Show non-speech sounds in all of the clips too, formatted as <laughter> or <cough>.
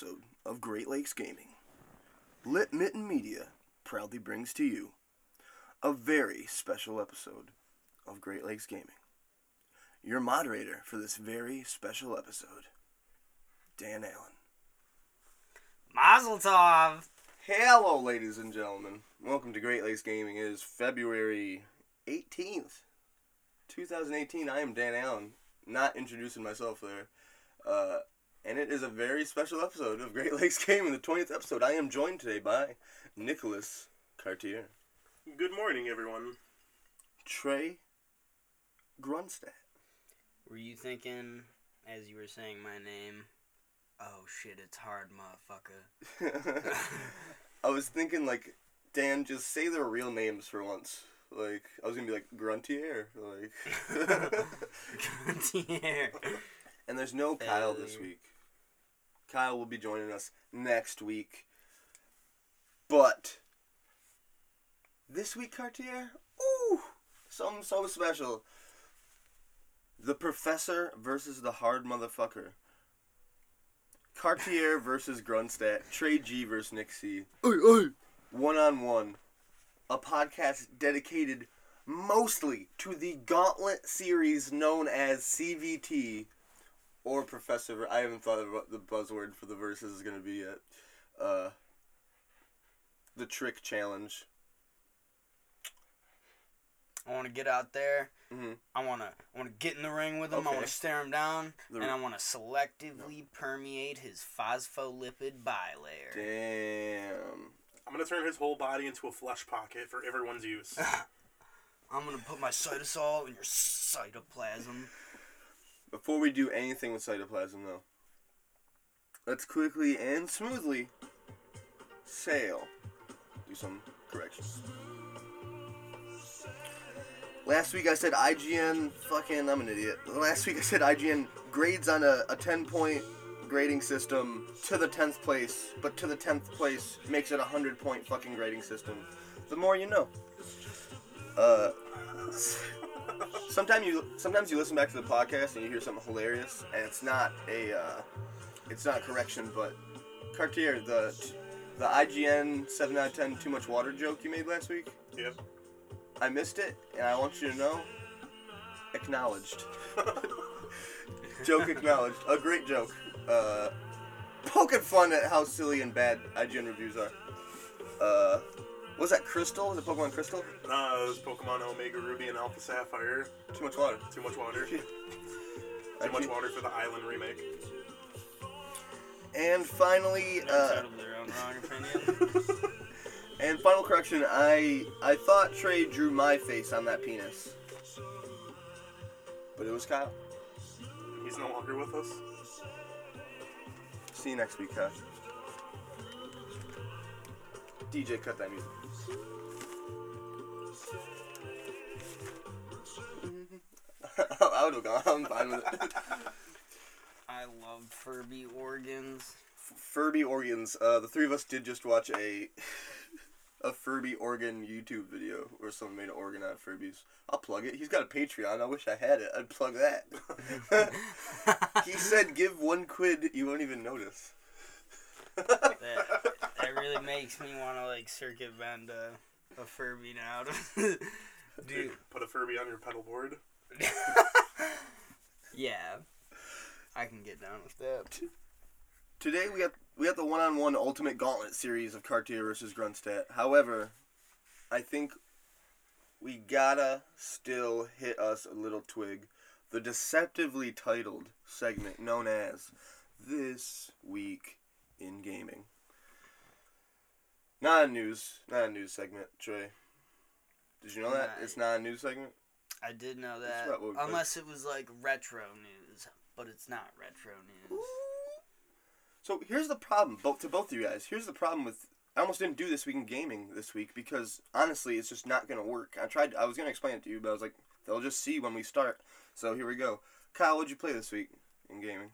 episode of Great Lakes Gaming, Lit Mitten Media proudly brings to you a very special episode of Great Lakes Gaming. Your moderator for this very special episode, Dan Allen. Mazel tov! Hello, ladies and gentlemen. Welcome to Great Lakes Gaming. It is February 18th, 2018. I am Dan Allen, not introducing myself there. Uh, and it is a very special episode of Great Lakes Gaming, the 20th episode. I am joined today by Nicholas Cartier, Good morning, everyone. Trey Grunstadt, Were you thinking, as you were saying my name, oh shit, it's hard, motherfucker? <laughs> I was thinking, like, Dan, just say their real names for once. Like, I was gonna be like Gruntier, like. <laughs> yeah. And there's no Kyle this week. Kyle will be joining us next week. But this week, Cartier, ooh, something so special. The Professor versus the Hard Motherfucker. Cartier <laughs> versus Grunstadt. Trey G versus Nick C. One on one. A podcast dedicated mostly to the Gauntlet series known as CVT or Professor. I haven't thought of what the buzzword for the verses is going to be yet. Uh, the Trick Challenge. I want to get out there. Mhm. I want to I want to get in the ring with him. I want to stare him down. The- and I want to selectively permeate his phospholipid bilayer. Damn. I'm gonna turn his whole body into a flesh pocket for everyone's use. <laughs> I'm going to put my cytosol in your cytoplasm. Before we do anything with cytoplasm, though, let's quickly and smoothly sail. Do some corrections. Last week I said IGN. Fucking, I'm an idiot. Last week I said IGN grades on a, a 10 point grading system to the 10th place, but to the 10th place makes it a 100 point fucking grading system. The more you know. Uh. Sometimes you sometimes you listen back to the podcast and you hear something hilarious, and it's not a uh, it's not a correction, but Cartier the the IGN seven out of ten too much water joke you made last week. yep. I missed it, and I want you to know, acknowledged. <laughs> joke acknowledged. A great joke. Uh, poking fun at how silly and bad IGN reviews are. Uh, was that Crystal? Was it Pokemon Crystal? Nah, it was Pokemon Omega Ruby and Alpha Sapphire. Too much water. Too much water. <laughs> Too much water for the Island remake. And finally, uh, entitled their own wrong opinion. <laughs> And final correction, I I thought Trey drew my face on that penis. But it was Kyle. He's no longer with us. See you next week, Kyle. DJ, cut that music. <laughs> I would have gone. I'm fine with it. <laughs> I love Furby organs. Furby organs. Uh, the three of us did just watch a <laughs> a Furby organ YouTube video where someone made an organ out of Furbies. I'll plug it. He's got a Patreon. I wish I had it. I'd plug that. he said, "Give one quid, you won't even notice." that, that really makes me want to like circuit bend a, a Furby now. <laughs> Dude, Put a Furby on your pedal board. <laughs> yeah, I can get down with that. Today we got we got the one-on-one Ultimate Gauntlet series of Cartier versus Grunstadt. However, I think we gotta still hit us a little twig. The deceptively titled segment known as "This Week in Gaming." Not a news, not a news segment, Trey. Did you know that Nah. it's not a news segment? I did know that, what we're- unless it was like retro news, but it's not retro news. So here's the problem, both to both of you guys. Here's the problem with I almost didn't do this week in gaming this week because honestly, it's just not gonna work. I tried. I was gonna explain it to you, but I was like, they'll just see when we start. So here we go. Kyle, what'd you play this week in gaming?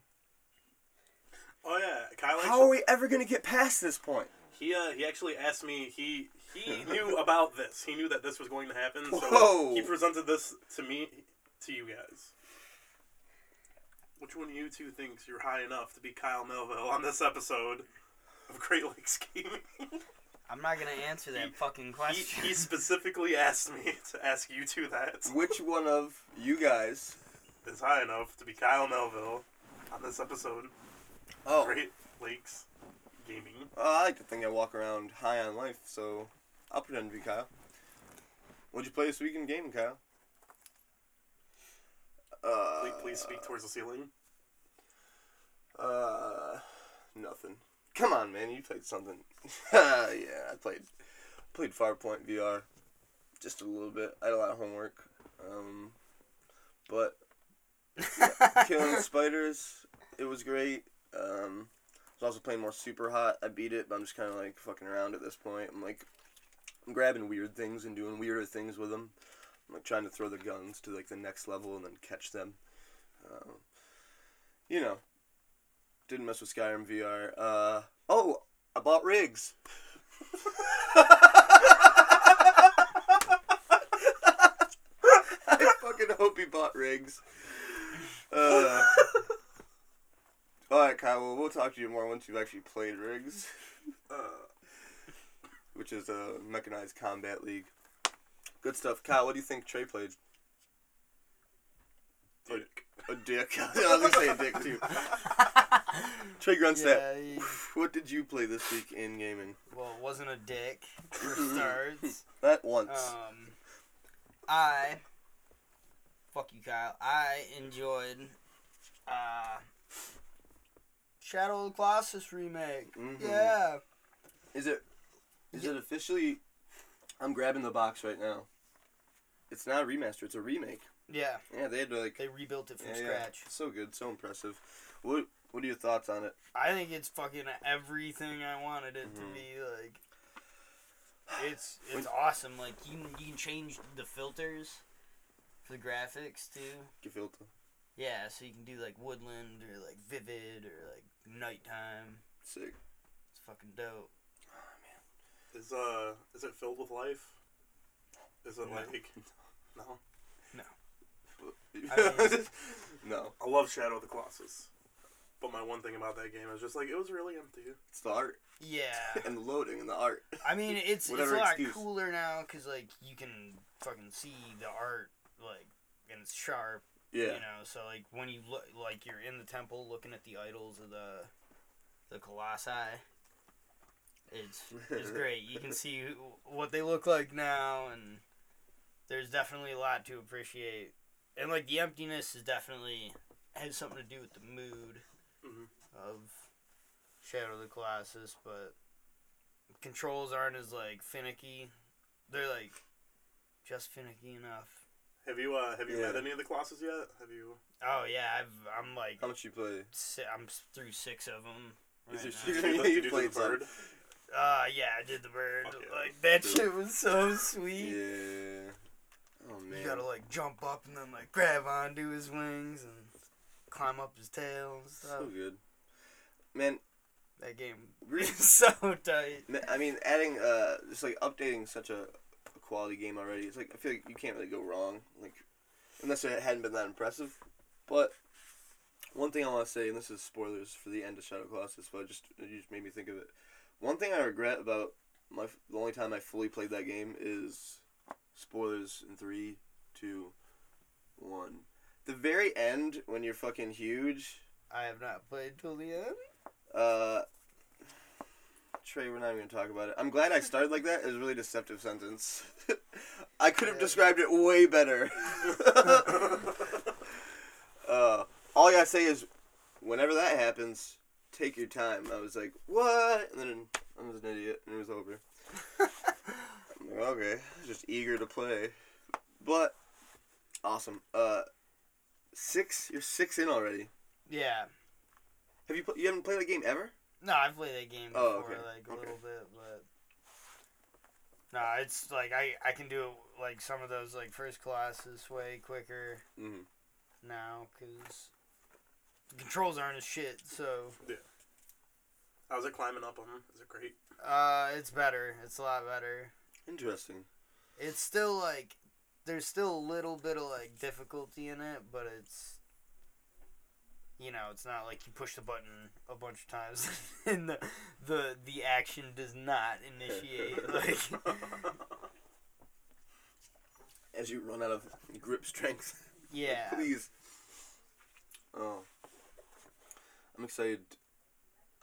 Oh yeah, Kyle. How are we ever gonna get past this point? He uh, he actually asked me. He he <laughs> knew about this. He knew that this was going to happen. So Whoa. he presented this to me, to you guys. Which one of you two thinks you're high enough to be Kyle Melville on this episode of Great Lakes Gaming? <laughs> I'm not gonna answer that He- fucking he, question. he <laughs> specifically asked me to ask you two that. Which one of you guys? Is high enough to be Kyle Melville on this episode of Oh, Great Lakes Gaming. Uh, I like to think I walk around high on life, so I'll pretend to be Kyle. What'd you play this weekend gaming, Kyle? Uh, Please, please speak towards the ceiling. Uh, nothing. Come on, man, you played something. <laughs> yeah, I played played Farpoint VR just a little bit. I had a lot of homework, um, but <laughs> killing <laughs> spiders, it was great. Um, I was also playing more Superhot. I beat it, but I'm just kind of like fucking around at this point. I'm like, I'm grabbing weird things and doing weirder things with them. I'm like trying to throw the guns to like the next level and then catch them. Um, you know, didn't mess with Skyrim VR. Uh, oh, I bought rigs. <laughs> I fucking hope he bought rigs. Uh, <laughs> all right, Kyle. Well, we'll talk to you more once you've actually played rigs, <laughs> Uh, which is a mechanized combat league. Good stuff, Kyle. What do you think Trey played? dick. A dick. <laughs> I was gonna say a dick too. <laughs> Trey Grunstadt. yeah, he- <sighs> What did you play this week in gaming? well, it wasn't a dick for starts. That once. Um, I fuck you, Kyle. I enjoyed uh, Shadow of the Colossus remake. Mhm. Yeah. Is it? Is it officially? I'm grabbing the box right now. It's not a remaster. It's a remake. Yeah. Yeah, they had to like. They rebuilt it from yeah, yeah. scratch. So good, so impressive. What What are your thoughts on it? I think it's fucking everything I wanted it Mhm. to be. Like, it's <sighs> it's awesome. Like you can, you can change the filters for the graphics too. Gefilter. Yeah, so you can do like woodland or like vivid or like nighttime. Sick. It's fucking dope. Man, Is uh, is it filled with life? Is it No. like? No. no, <laughs> <laughs> No. I love Shadow of the Colossus, but my one thing about that game is just like it was really empty. it's the art Yeah. and the loading and the art. I mean, it's it's a lot excuse. cooler now because like you can fucking see the art like and it's sharp. Yeah. You know, so like when you look like you're in the temple looking at the idols of the the colossi. It's it's <laughs> great. You can see what they look like now, and there's definitely a lot to appreciate. And like the emptiness is definitely has something to do with the mood Mhm. of Shadow of the Colossus, but controls aren't as like finicky. They're like just finicky enough. Have you uh, have you Yeah. met any of the classes yet? Have you? Oh yeah, I've I'm like How much you play? si- I'm s- through six of them. Is Right there- now. Did <laughs> you, You did you played do the bird? Uh yeah, I did the bird. Fuck yeah. Like that shit was so sweet. Yeah. Oh man. You gotta like jump up and then like grab onto his wings and climb up his tail and stuff. so good. Man, That game Re- <laughs> is so tight. Ma- I mean, adding, uh, just like updating such a, a quality game already. It's like I feel like you can't really go wrong, like unless it hadn't been that impressive. But one thing I want to say, and this is spoilers for the end of Shadow Colossus, but just you just made me think of it. One thing I regret about my the only time I fully played that game is spoilers in three, two, one. The very end when you're fucking huge. I have not played till the end. Uh, Trey, we're not even gonna talk about it. I'm glad I started like that. It was a really deceptive sentence. <laughs> I could have described it way better. <laughs> uh, all I gotta say is, whenever that happens, take your time. I was like, what? And then I was an idiot, and it was over. <laughs> I'm like, okay, just eager to play, but awesome. Uh, six. You're six in already. Yeah. Have you? Pl- you haven't played a game ever? No, I've played that game before, Oh, okay. like a Okay. little bit, but no, it's like I I can do like some of those like first classes way quicker Mm-hmm. now because the controls aren't as shit. So yeah, How's it climbing up on them? Is it great? uh, it's better. It's a lot better. Interesting. It's still like there's still a little bit of like difficulty in it, but it's you know, it's not like you push the button a bunch of times <laughs> and the the, the action does not initiate. <laughs> like, As you run out of grip strength. yeah. <laughs> Please. Oh. I'm excited.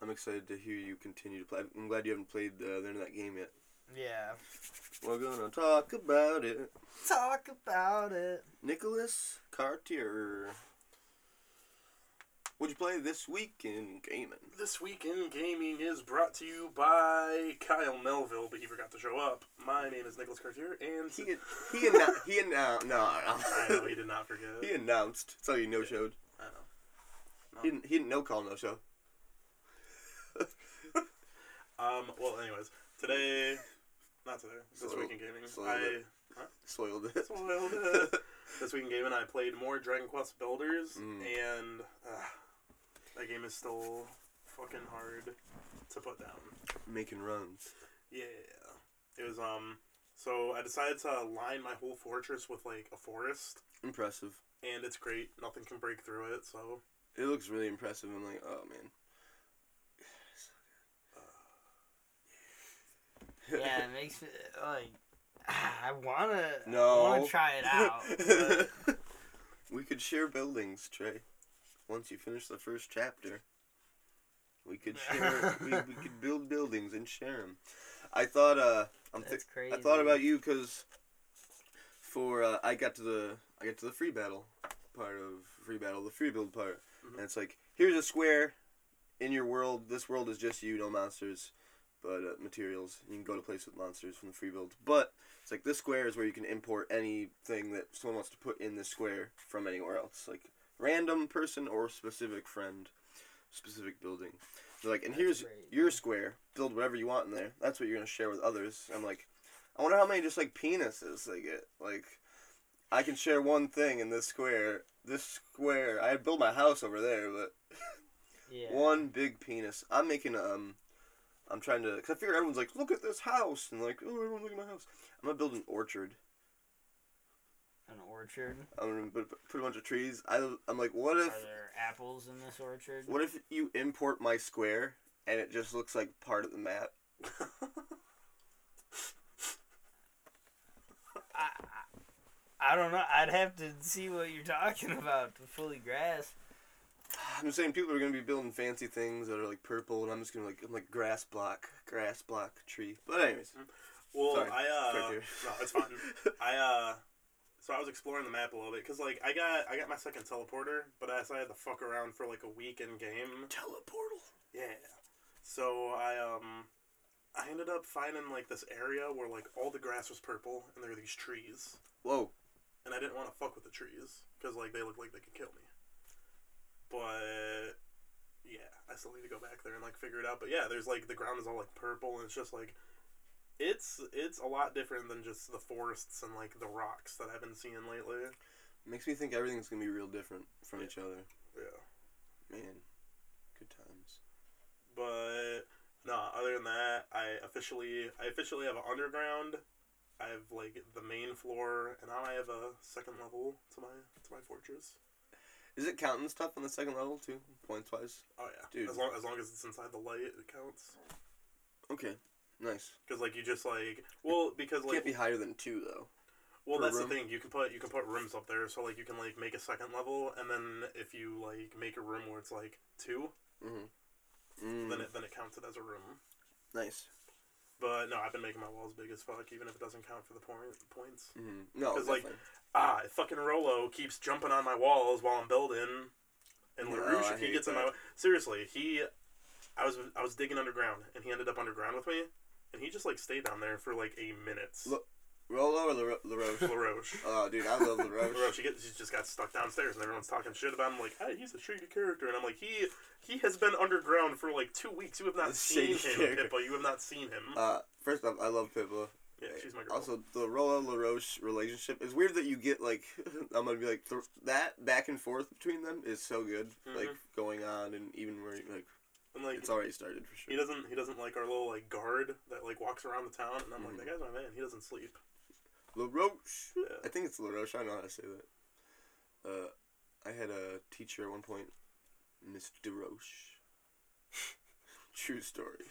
I'm excited to hear you continue to play. I'm glad you haven't played the end of that game yet. Yeah. We're gonna talk about it. Talk about it. Nicholas Cartier. What'd you play this week in gaming? This week in gaming is brought to you by Kyle Melville, but he forgot to show up. My name is Nicholas Cartier, and He he announced he announced no, <laughs> I know he did not forget. he announced. So he no showed. I know. He didn't he didn't no call no show. <laughs> Um. Well, anyways, today, not today. This Soiled- week in gaming, soiled I it. Soiled it. Spoiled <laughs> it. this week in gaming, I played more Dragon Quest Builders, Mm. and uh, that game is still fucking hard to put down. Making runs. Yeah, it was um. So I decided to line my whole fortress with like a forest, Impressive. and it's great. Nothing can break through it. So It looks really impressive. I'm like, oh man. <sighs> Yeah, it makes me like <sighs> I wanna No. I wanna try it <laughs> out. but we could share buildings, Trey. Once you finish the first chapter, we could <laughs> share. we, we could build buildings and share them. I thought. Uh, I'm. Th- That's crazy. I thought about you because for uh, I got to the I got to the free battle part of free battle, the free build part, Mhm. and it's like here's a square in your world. This world is just you, no monsters, but uh, materials. You can go to place with monsters from the free build, but it's like this square is where you can import anything that someone wants to put in this square from anywhere else, like random person or specific friend, specific building. They're like, and That's here's great. your square. Build whatever you want in there. That's what you're gonna share with others. I'm like, I wonder how many just like penises they get. Like, I can share one thing in this square. This square, I build my house over there, but <laughs> yeah. one big penis. I'm making um, I'm trying to, cause I figure everyone's like, look at this house, and like, oh, everyone look at my house. I'm gonna build an orchard. An orchard. I'm gonna put, put a bunch of trees. I, I'm like, what if? Are if, there apples in this orchard? what if you import my square and it just looks like part of the map? <laughs> I, I, I don't know. I'd have to see what you're talking <laughs> about to fully grasp. I'm just saying people are gonna be building fancy things that are like purple, and I'm just gonna like I'm like grass block, grass block tree. But anyways, well, Sorry. I uh, no, it's fine. <laughs> I uh, so I was exploring the map a little bit because like I got I got my second teleporter, but I decided to fuck around for like a week in game. Teleportal. Yeah. So I um I ended up finding like this area where like all the grass was purple and there were these trees. Whoa. And I didn't want to fuck with the trees because like they look like they could kill me. But yeah, I still need to go back there and like figure it out. But yeah, there's like the ground is all like purple and it's just like it's it's a lot different than just the forests and like the rocks that I've been seeing lately. Makes me think everything's gonna be real different from Yeah. each other. Yeah. Man, good times. But no, other than that, I officially I officially have an underground. I have like the main floor, and now I have a second level to my to my fortress. Is it counting stuff on the second level too, points wise? Oh yeah, Dude. As long as long as it's inside the light, it counts. Okay, nice. Because like you just like well because like Can't be higher than two though. well that's room. the thing you can put you can put rooms up there so like you can like make a second level and then if you like make a room where it's like two Mm-hmm. Mm, then it then it counts it as a room. nice. But no, I've been making my walls big as fuck even if it doesn't count for the point points. Mm-hmm. No, 'Cause, like, ah, fucking Rolo keeps jumping on my walls while I'm building. And No, LaRoche, if he gets in my seriously, he, I was I was digging underground, and he ended up underground with me, and he just like stayed down there for like eight minutes. Look- Rolo or La- LaRoche? LaRoche. <laughs> oh, dude, I love LaRoche. LaRoche, he, gets, he just got stuck downstairs, and everyone's talking shit about him. Like, hey, he's a shady character, and I'm like, he he has been underground for like two weeks. You have not <laughs> seen him, character. Pippa. You have not seen him. Uh, first off, I love Pippa. yeah, she's my girl. Also, the Rolo LaRoche relationship is weird that you get like <laughs> I'm gonna be like th- that back and forth between them is so good, like Mhm. going on and even where like and like, it's already started for sure. he doesn't he doesn't like our little like guard that like walks around the town, and I'm like, Mhm. that guy's my man. He doesn't sleep. LaRoche, Yeah. I think it's LaRoche. I don't know how to say that. Uh, I had a teacher at one point Mr. Roche. <laughs> True story.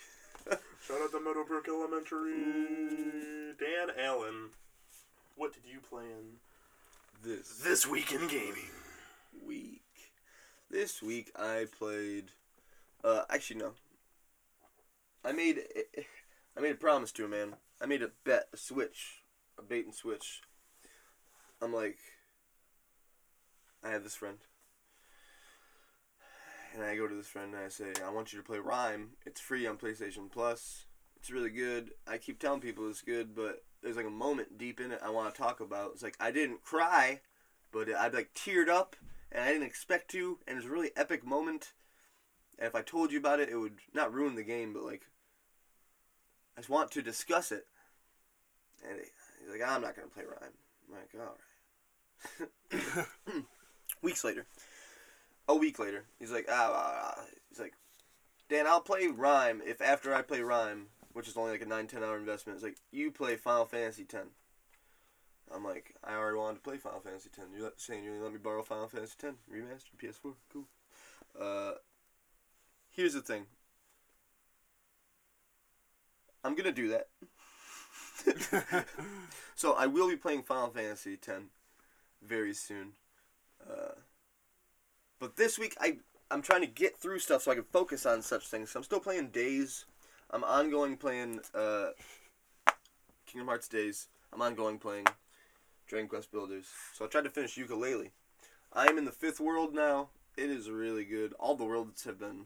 <laughs> Shout out to Meadowbrook Elementary. Dan Allen. What did you play in This this week in gaming? week. This week I played. Uh, actually no. I made I made a promise to a man. I made a bet, a switch, a bait and switch. I'm like, I have this friend, and I go to this friend and I say, I want you to play Rhyme. It's free on PlayStation Plus. It's really good. I keep telling people it's good, but there's like a moment deep in it I want to talk about. It's like I didn't cry, but I'd like teared up and I didn't expect to, and it's a really epic moment. And if I told you about it, it would not ruin the game, but like, I just want to discuss it. And he- he's like, I'm not gonna play Rhyme. I'm like, all right. <laughs> <clears throat> Weeks later, a week later, he's like, ah, ah, ah. he's like, Dan, I'll play Rhyme if after I play Rhyme, which is only like a 9, 10 hour investment, it's like, you play Final Fantasy 10. I'm like, I already wanted to play Final Fantasy X. You're saying you're gonna let me borrow Final Fantasy X remastered PS4? Cool. Uh, here's the thing. I'm gonna do that. <laughs> <laughs> so I will be playing Final Fantasy X very soon. Uh, but this week I I'm trying to get through stuff so I can focus on such things. So I'm still playing Days. I'm ongoing playing uh, Kingdom Hearts Days. I'm ongoing playing Dragon Quest Builders. So I tried to finish Yooka-Laylee. I am in the fifth world now. It is really good. All the worlds have been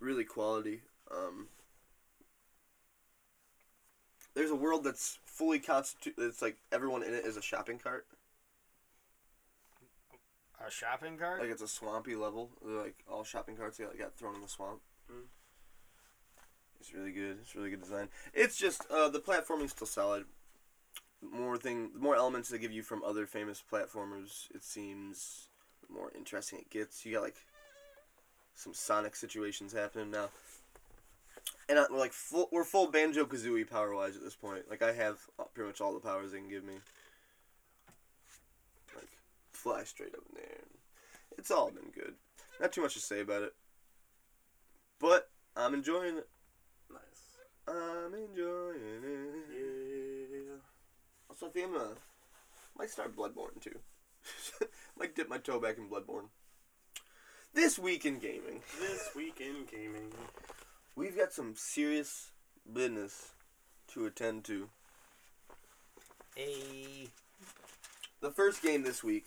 really quality. Um, there's a world that's fully constituted. It's like everyone in it is a shopping cart. A shopping cart? Like it's a swampy level. They're like all shopping carts got, got thrown in the swamp. Mm. It's really good. It's really good design. It's just uh, the platforming's still solid. More thing, the more elements they give you from other famous platformers, it seems the more interesting it gets. You got like some Sonic situations happening now, and I, we're like full, we're full Banjo Kazooie power wise at this point. Like I have uh, pretty much all the powers they can give me. Like fly straight up in the air. It's all been good. Not too much to say about it, but I'm enjoying it. Nice. I'm enjoying it. Yeah. Also, I think I'm gonna might start Bloodborne too. <laughs> might dip my toe back in Bloodborne. This week in gaming, This week in gaming. we've got some serious business to attend to. A The first game this week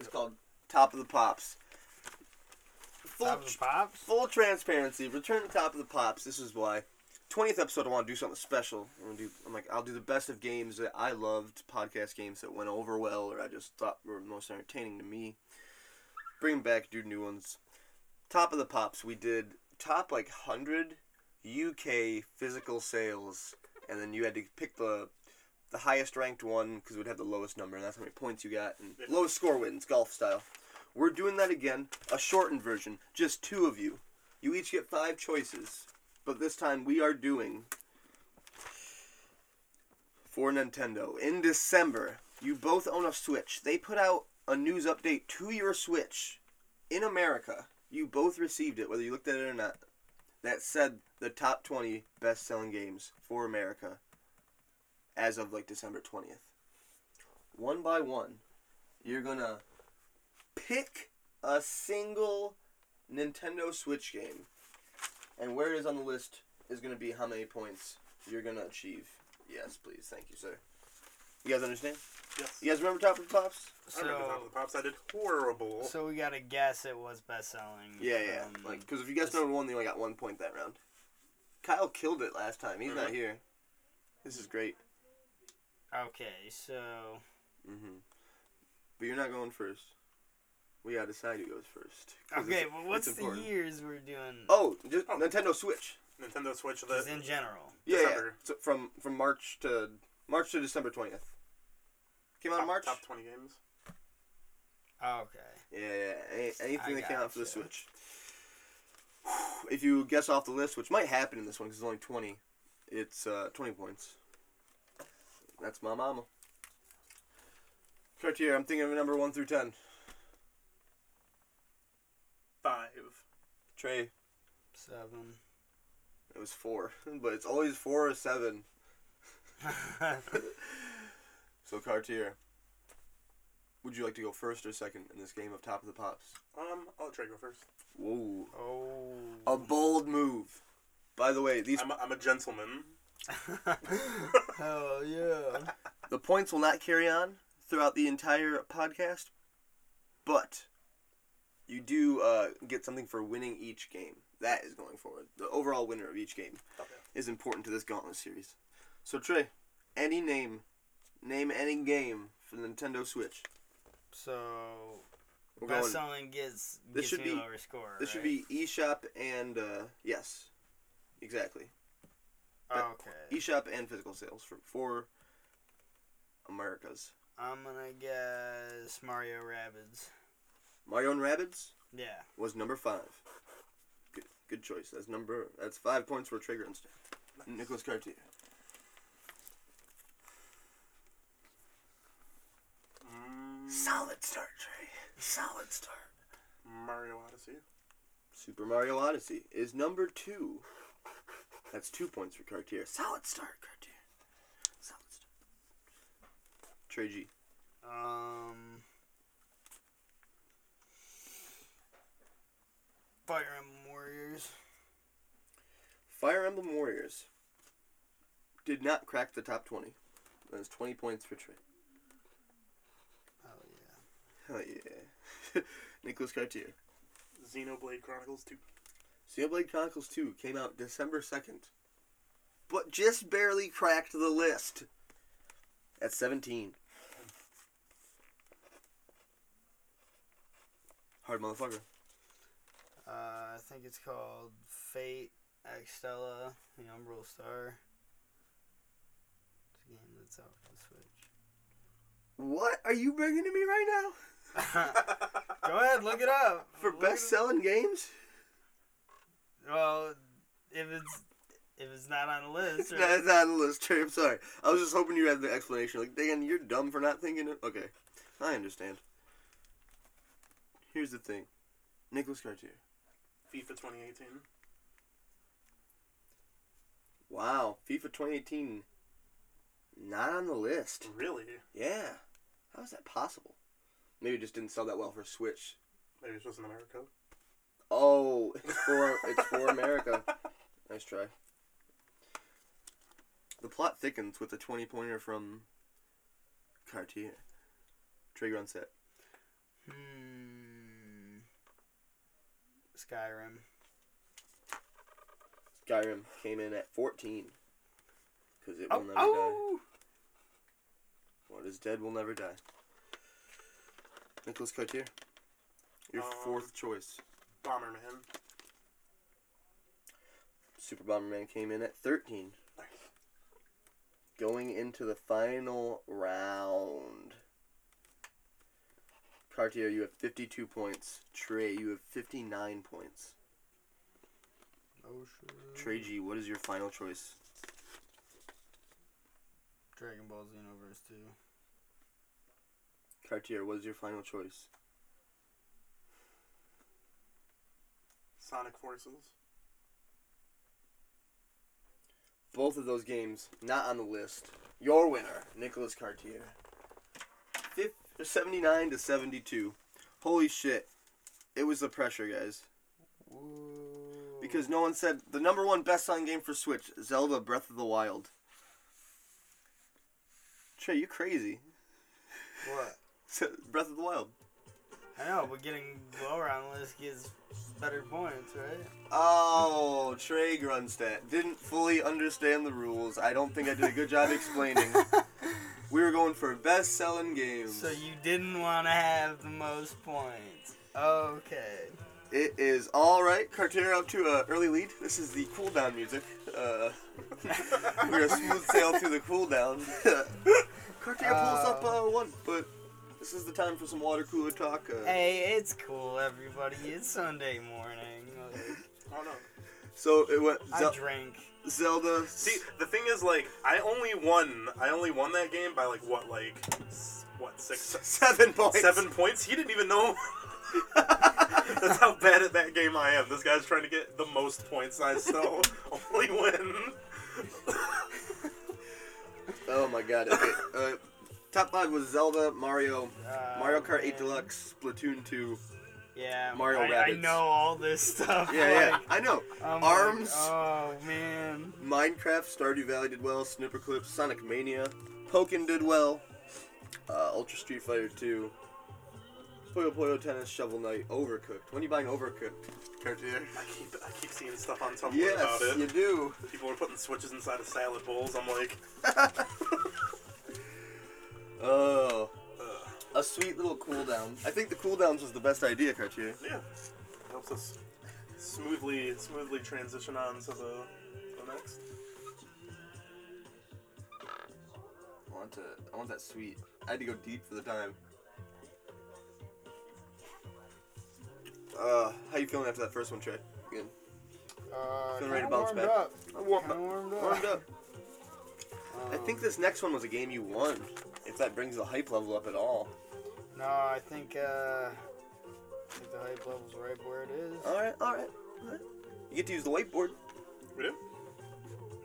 is called Top of the Pops. Full, top of the pops? full transparency. Return to Top of the Pops. This is why. 20th episode, I want to do something special. I'm, gonna do, I'm like, I'll do the best of games that I loved, podcast games that went over well, or I just thought were most entertaining to me. Bring back, do new ones. Top of the Pops, we did top like 100 UK physical sales, and then you had to pick the the highest ranked one because it would have the lowest number, and that's how many points you got. And lowest score wins, golf style. We're doing that again, a shortened version, just two of you. You each get five choices, but this time we are doing for Nintendo in December. You both own a Switch. They put out a news update to your Switch in America. You both received it, whether you looked at it or not. That said the top 20 best selling games for America as of like December 20th. One by one, you're gonna pick a single Nintendo Switch game, and where it is on the list is gonna be how many points you're gonna achieve. Yes, please. Thank you, sir. You guys understand? Yes. You guys remember Top of the Pops? I remember Top of the Pops. I did horrible. So we gotta guess it was best selling. Yeah, yeah. like, because if you guys number one, you only got one point that round. Kyle killed it last time. He's not Mhm. here. This is great. Okay, so Mm-hmm. But you're not going first. We gotta decide who goes first. okay, it's- but what's the years we're doing? Oh, just Oh. Nintendo Switch. Nintendo Switch. Just The in general. Yeah, yeah. So from from March to March to December twentieth. Came out in top, March. top 20 games. Okay. Yeah, yeah. Anything I that came out for the. Switch. If you guess off the list, which might happen in this one because it's only twenty, it's uh, twenty points. That's my mama. Cartier, I'm thinking of a number one through ten. Five. Trey, Seven. it was four, <laughs> but it's always four or seven. <laughs> So Cartier, would you like to go first or second in this game of Top of the Pops? Um, I'll try Trey go first. Whoa, oh. a bold move. By the way, these I'm a, I'm a gentleman. <laughs> Hell yeah. the points will not carry on throughout the entire podcast, but you do uh, get something for winning each game. That is going forward. The overall winner of each game Okay. is important to this Gauntlet series. So Trey, any name, name any game for the Nintendo Switch. So We're best going. selling gets This should be- lower score. This should be eShop and uh, yes, exactly. okay. eShop and physical sales for for Americas. I'm gonna guess Mario Rabbids. Mario and Rabbids Yeah. was number five. Good, good choice. That's number. That's five points for Trey Grunstadt. Nicholas Cartier. Solid start, Trey. Solid start. Mario Odyssey. Super Mario Odyssey is number two. That's two points for Cartier. Solid start, Cartier. Solid start. Trey G. Um. Fire Emblem Warriors. Fire Emblem Warriors did not crack the top 20. That's 20 points for Trey. Oh yeah. Hell yeah. <laughs> Nicholas Cartier. Xenoblade Chronicles 2. Xenoblade Chronicles 2 came out December 2nd, but just barely cracked the list at 17. Hard motherfucker. Uh, I think it's called Fate Extella, the Umbral Star. It's a game that's out for the Switch. What are you bringing to me right now? <laughs> Go ahead, look it up. For Look best selling games? Well, if it's if it's not on the list, <laughs> No, it's not on the list, Trey. I'm sorry. I was just hoping you had the explanation. Like, Dan, you're dumb for not thinking it. Okay, I understand. Here's the thing Nicholas Cartier. FIFA 2018. Wow, FIFA 2018 not on the list. Really? Yeah. How is that possible? Maybe it just didn't sell that well for Switch. Maybe it's just in America. Oh, it's for it's for America. <laughs> Nice try. The plot thickens with a 20 pointer from Cartier. Trey Grunstadt. Hmm. Skyrim. Skyrim came in at 14. Because it will Oh, never die. oh! What is dead will never die. Nicholas Cartier. Your Um, fourth choice. Bomberman. Super Bomberman came in at 13. Nice. Going into the final round. Cartier, you have 52 points. Trey, you have 59 points. Oh shit. Trey G, what is your final choice? Dragon Ball Xenoverse 2. Cartier, what is your final choice? Sonic Forces. Both of those games not on the list. Your winner, Nicholas Cartier. Fif- 79 to 72. Holy shit. It was the pressure, guys. Whoa. Because no one said the number one best selling game for Switch, Zelda Breath of the Wild. Trey, you crazy. What? <laughs> Breath of the Wild. I know, but getting lower on the list gives better points, right? Oh, Trey Grunstadt didn't fully understand the rules. I don't think I did a good job explaining. <laughs> We were going for best selling games. so you didn't want to have the most points. Okay. It is all right. Cartier up to an early lead. This is the cooldown music. Uh, <laughs> we're gonna smooth sail through the cooldown. Cartier pulls up uh, one, but this is the time for some water cooler talk. Uh, Hey, it's cool, everybody. It's Sunday morning. Like, Oh no. So it went I drank. Zelda. See, the thing is, like, I only won. I only won that game by like what, like, what, six, seven points. seven points? He didn't even know. <laughs> That's how bad at that game I am. This guy's trying to get the most points, and I still <laughs> only win. <laughs> Oh my god. Okay. Uh, top five was Zelda, Mario, Uh, Mario Kart 8. Deluxe, Splatoon 2. Yeah, Mario I, I know all this stuff. Yeah, yeah. like, I know. I'm Arms. Like, oh man. Minecraft, Stardew Valley did well. Snipperclips, Sonic Mania, Pokken did well. Uh, Ultra Street Fighter 2. Puyo Puyo Tetris, Shovel Knight, Overcooked. When are you buying Overcooked? Cartier. I keep I keep seeing stuff on Tumblr Yes, about it. you do. People are putting switches inside of salad bowls. I'm like, <laughs> Oh, uh, a sweet little cooldown. I think the cooldowns was the best idea, Cartier. yeah, helps us smoothly smoothly transition on to the, the next. I want to. I want that sweet. I had to go deep for the time. Uh, how you feeling after that first one, Trey? Good. Uh, Feeling ready to bounce warmed back? Up. I'm warm, warmed up. warmed up. I Um, think this next one was a game you won. If that brings the hype level up at all. No, I think uh, I think the hype level's right where it is. All right, all right. all right. You get to use the whiteboard. We do.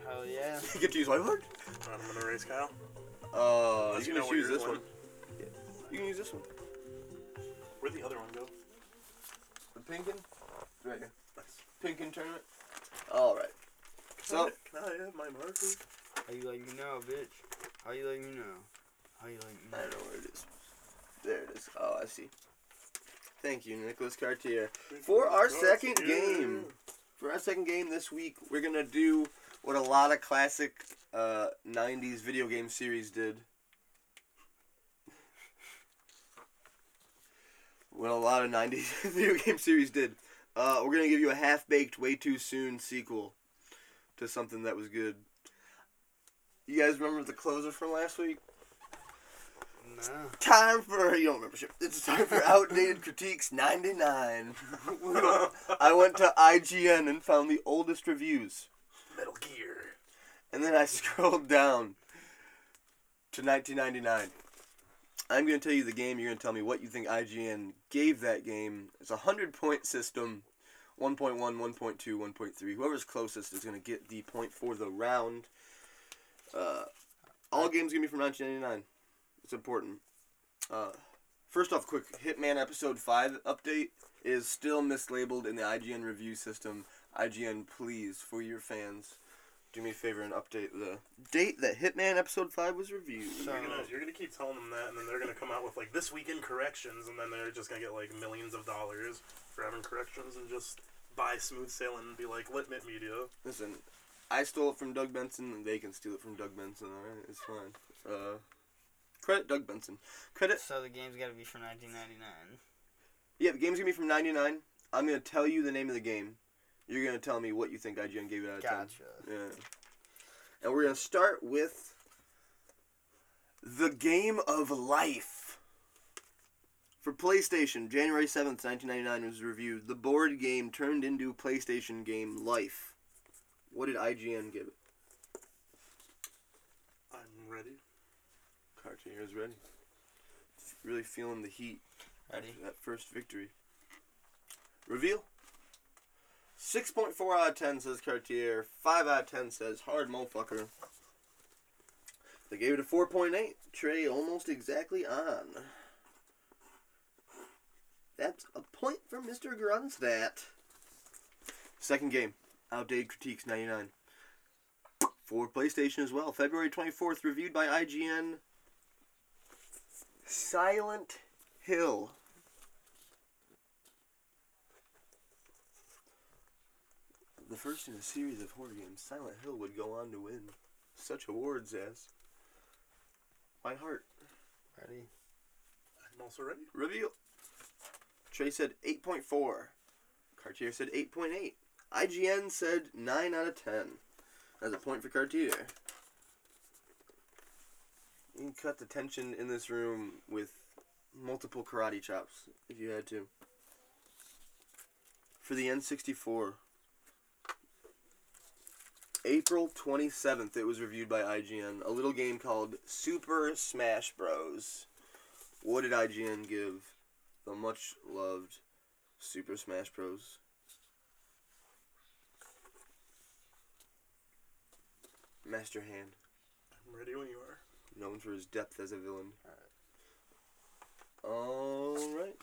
Hell yeah. <laughs> You get to use whiteboard. I'm gonna race Kyle. Uh, Unless you you can know use yours this one. went. Yeah. You can use this one. Where'd the other one go? The Pinkin. Right here. Nice. Pinkin tournament. All right. So can I have my marker? How you let me know, bitch? How you letting me know? How you me I don't know where it is. There it is. Oh, I see. Thank you, Nicholas Cartier. For our second game. For our second game this week, we're gonna do what a lot of classic uh, '90s video game series did. What a lot of '90s <laughs> video game series did. Uh, we're gonna give you a half-baked, way too soon sequel to something that was good. You guys remember the closer from last week? Time for you don't remember shit. It's time for <laughs> outdated critiques '99. <laughs> I went to IGN and found the oldest reviews, Metal Gear. and then I <laughs> scrolled down to 1999. I'm gonna tell you the game. You're gonna tell me what you think IGN gave that game. It's a hundred point system. 1.1, 1.2, 1.3. Whoever's closest is going to get the point for the round. Uh, all games going to be from 1999. It's important. Uh, first off, quick Hitman Episode 5 update is still mislabeled in the IGN review system. IGN, please, for your fans, do me a favor and update the date that Hitman Episode 5 was reviewed. So- You're gonna, you're gonna keep telling them that, and then they're gonna come out with like this weekend corrections, and then they're just gonna get like millions of dollars for having corrections, and just buy smooth sailing and be like Litmit Media. Listen, I stole it from Doug Benson, and they can steal it from Doug Benson. All right, it's fine. Uh, credit Doug Benson. Credit. So the game's got to be from 1999. Yeah, the game's gonna be from '99. I'm gonna tell you the name of the game. You're gonna tell me what you think IGN gave it out of ten. Gotcha. Yeah. And we're gonna start with the game of life. For PlayStation, January 7th, 1999 was reviewed. The board game turned into PlayStation game Life. What did IGN give it? I'm ready. Cartier is ready. Really feeling the heat Ready? after that first victory. Reveal. 6.4 out of 10 says Cartier. 5 out of 10 says Hard motherfucker. They gave it a 4.8. Trey almost exactly on. That's a point for Mr. Grunstadt. Second game. Outdated Critiques 99. For PlayStation as well. February 24th, reviewed by IGN. Silent Hill. The first in a series of horror games, Silent Hill would go on to win such awards as My Heart. Ready? I'm also ready. Reveal. Trey said 8.4. Cartier said 8.8. IGN said 9 out of 10. That's a point for Cartier. You can cut the tension in this room with multiple karate chops if you had to. For the N64, April 27th, it was reviewed by IGN. A little game called Super Smash Bros. What did IGN give the much loved Super Smash Bros. Master Hand, I'm ready when you are. Known for his depth as a villain. Alright.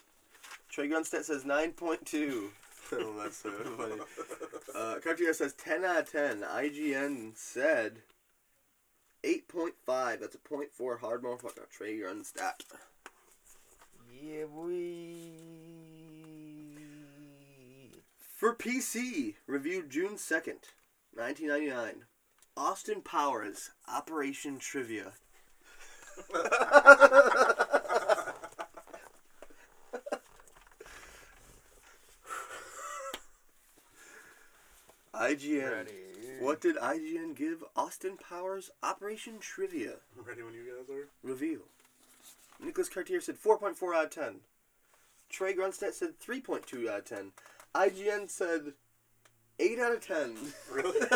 Trey Grunstadt says 9.2. oh, <laughs> that's so funny. <laughs> Uh, Cartier says 10 out of 10. IGN said 8.5. That's a 0.4 hard motherfucker. Trey Grunstadt. Yeah, boy. For PC, reviewed June 2nd, 1999. Austin Powers, Operation Trivia. <laughs> IGN. Ready. What did IGN give Austin Powers Operation Trivia? I'm <laughs> ready when you guys are. Reveal. Nicholas Cartier said 4.4 out of 10. Trey Grunstadt said 3.2 out of 10. IGN said 8 out of 10. Really? <laughs>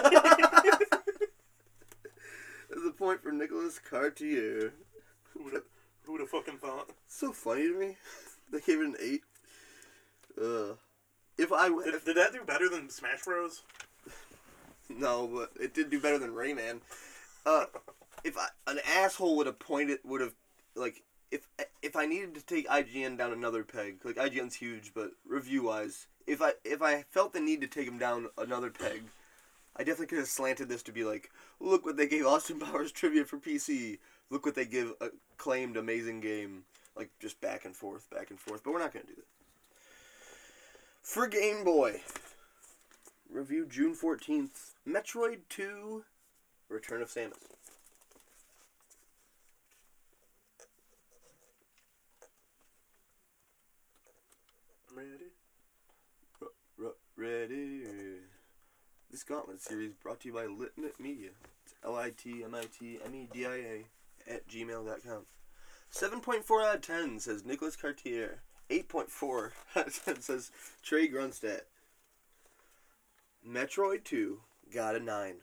There's a point for Nicholas Cartier. Who would have who would have fucking thought? So funny to me. <laughs> They gave it an 8. Ugh. If I. Did, did that do better than Smash Bros? <laughs> no, but it did do better than Rayman. Uh, if I, an asshole would have pointed, would have, like, if if I needed to take IGN down another peg, like IGN's huge, but review wise, if I if I felt the need to take him down another peg, I definitely could have slanted this to be like, look what they gave Austin Powers trivia for PC. Look what they give uh, acclaimed amazing game. Like just back and forth, back and forth. But we're not gonna do that. For Game Boy, review June fourteenth. Metroid Two, Return of Samus. Ready. R- ready. This Gauntlet series brought to you by Litmit Media. It's L I T M I T M E D I A at gmail.com. 7.4 out of 10 says Nicholas Cartier. 8.4 <laughs> out of 10 says Trey Grunstadt. Metroid 2 got a 9.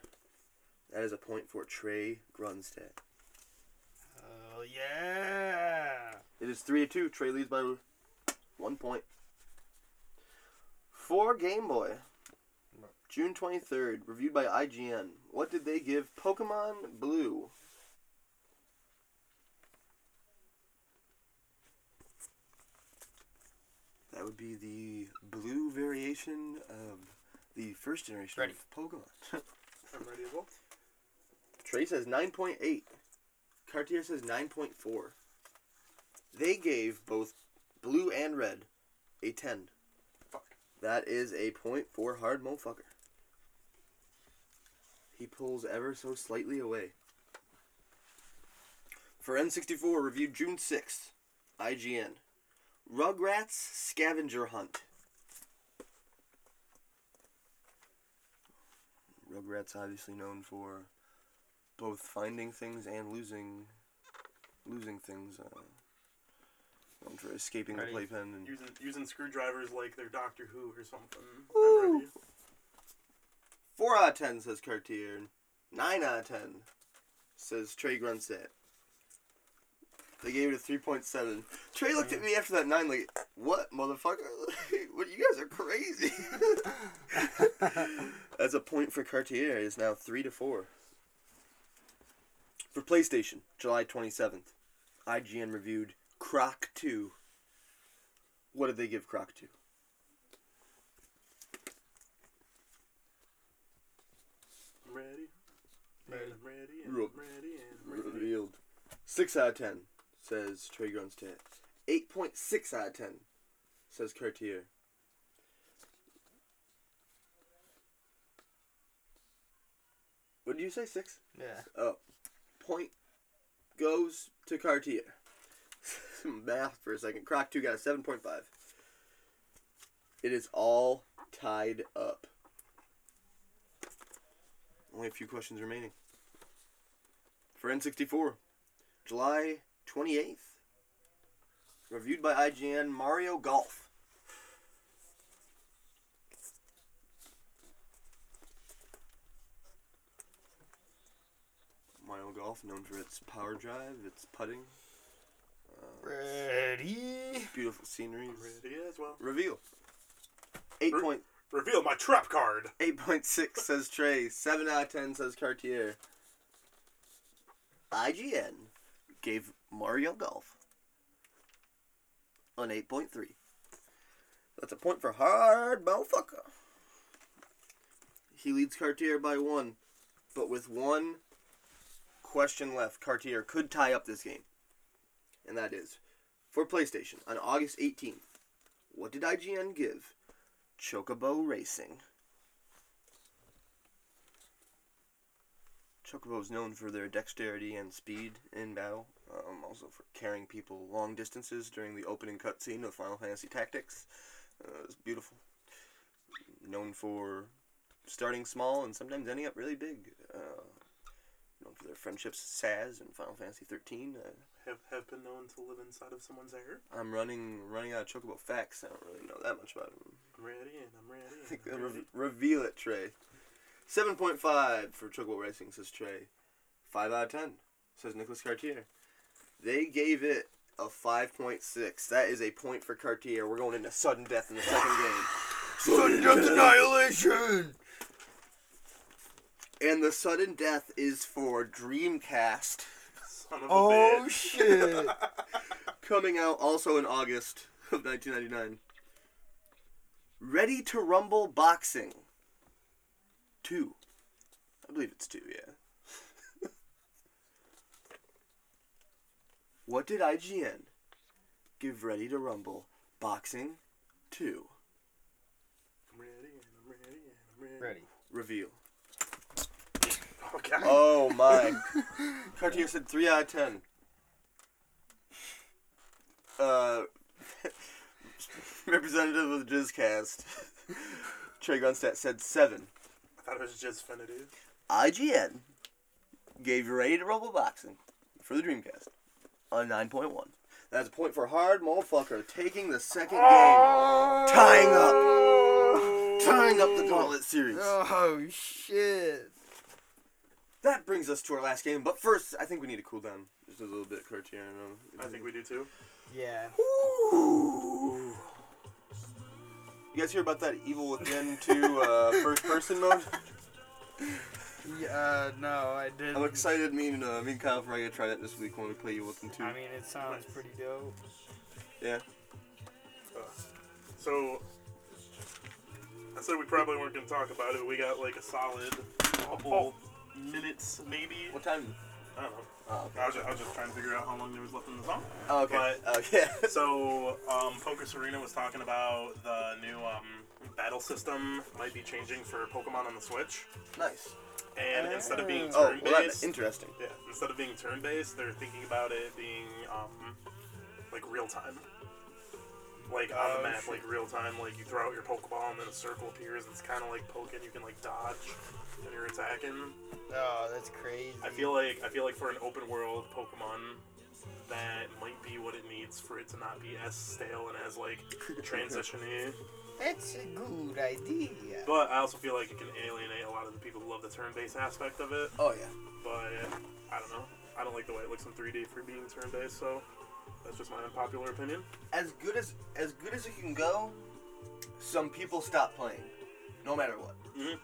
That is a point for Trey Grunstadt. Oh, yeah. It is 3 to 2. Trey leads by one point. For Game Boy, June 23rd, reviewed by IGN. What did they give Pokemon Blue? That would be the blue variation of the first generation Ready. of Pokemon. <laughs> I'm ready as well. Trey says 9.8. Cartier says 9.4. They gave both blue and red a 10. Fuck. That is a point for hard motherfucker. He pulls ever so slightly away. For N64, reviewed June 6th. IGN. Rugrats Scavenger Hunt. Rugrats obviously known for both finding things and losing losing things. Uh, known for escaping Ready. the playpen and Using using screwdrivers like they're Doctor Who or something. Four out of ten says Cartier. Nine out of ten says Trey Grunstadt. They gave it a three point seven. Trey looked at me after that nine like, "What, motherfucker? <laughs> what? You guys are crazy." <laughs> <laughs> That's a point for Cartier. It's now three to four. For PlayStation, July twenty seventh, IGN reviewed Croc Two. What did they give Croc Two? I'm ready. Ready. I'm ready. And Ru- I'm ready. And ready. Revealed. Six out of ten says Trey. Eight point six out of ten says Cartier. What did you say? Six? Yeah. Oh, point goes to Cartier. <laughs> Math for a second. Croc two got a seven point five. It is all tied up. Only a few questions remaining. For N64, July 28th. Reviewed by IGN Mario Golf. Mario Golf, known for its power drive, its putting. Uh, Ready? Beautiful scenery. Ready as well. Reveal. Eight Re- point Reveal my trap card. eight point six says Trey. Seven out of ten says Cartier. IGN gave Mario Golf on eight point three. That's a point for hard motherfucker. He leads Cartier by one, but with one question left, Cartier could tie up this game. And that is for PlayStation on August 18th. What did IGN give Chocobo Racing? Chocobo is known for their dexterity and speed in battle, um, also for carrying people long distances during the opening cutscene of Final Fantasy Tactics. Uh, it's beautiful. Known for starting small and sometimes ending up really big. Uh, known for their friendships, Sazh and Final Fantasy 13. Uh, Have have been known to live inside of someone's hair. I'm running running out of Chocobo facts. I don't really know that much about them. I'm ready and I'm ready. And <laughs> I'm ready. re- reveal it, Trey. Seven point five for Chocobo Racing says Trey. Five out of ten says Nicholas Cartier. They gave it a five point six. That is a point for Cartier. We're going into sudden death in the second game. <sighs> Sudden death annihilation! And the sudden death is for Dreamcast, Son of a Oh bitch. shit! <laughs> coming out also in August of 1999. Ready to Rumble Boxing. Two. I believe it's two, yeah. What did IGN give Ready to Rumble Boxing 2? I'm ready and I'm ready and I'm ready. Ready. Reveal. Oh god. Oh my. <laughs> Cartier said 3 out of 10. Uh, <laughs> representative of the Jizzcast, Trey Grunstadt said 7. I thought it was just Finity. IGN gave Ready to Rumble Boxing for the Dreamcast a 9.1. That's a point for Hard Motherfucker taking the second game, tying up, tying up the Gauntlet series. Oh shit! That brings us to our last game, but first, I think we need to cool down just a little bit, Cartier. I know. I think we do too. Yeah. Ooh. You guys hear about that Evil Within 2 uh, first person mode? <laughs> Yeah, uh, no, I didn't. I'm excited. Me and uh, me and Kyle probably gonna try that this week when we play Evil Within 2. I mean, it sounds pretty dope. yeah. Uh, so I said we probably weren't gonna talk about it. We got like a solid couple minutes, maybe. What time? I don't know. Oh, I was, just, I was just trying to figure out how long there was left in the song. Oh, okay. Uh, <laughs> yeah. So, um, Focus Arena was talking about the new um, battle system might be changing for Pokemon on the Switch, nice. And instead of being Oh, turn-based, well, that's interesting. yeah, instead of being turn-based, they're thinking about it being um, like real time, like on Oh, the map, shit. like real time. Like you throw out your Pokeball and then a circle appears. It's kind of like poking. You can like dodge when you're attacking. Oh, that's crazy. I feel like I feel like for an open world Pokemon, that might be what it needs for it to not be as stale and as like <laughs> transitiony. That's a good idea. But I also feel like it can alienate a lot of the people who love the turn-based aspect of it. Oh yeah. But I don't know. I don't like the way it looks in 3D for being turn-based, so that's just my unpopular opinion. As good as as good as it can go, some people stop playing, no matter what. Mhm.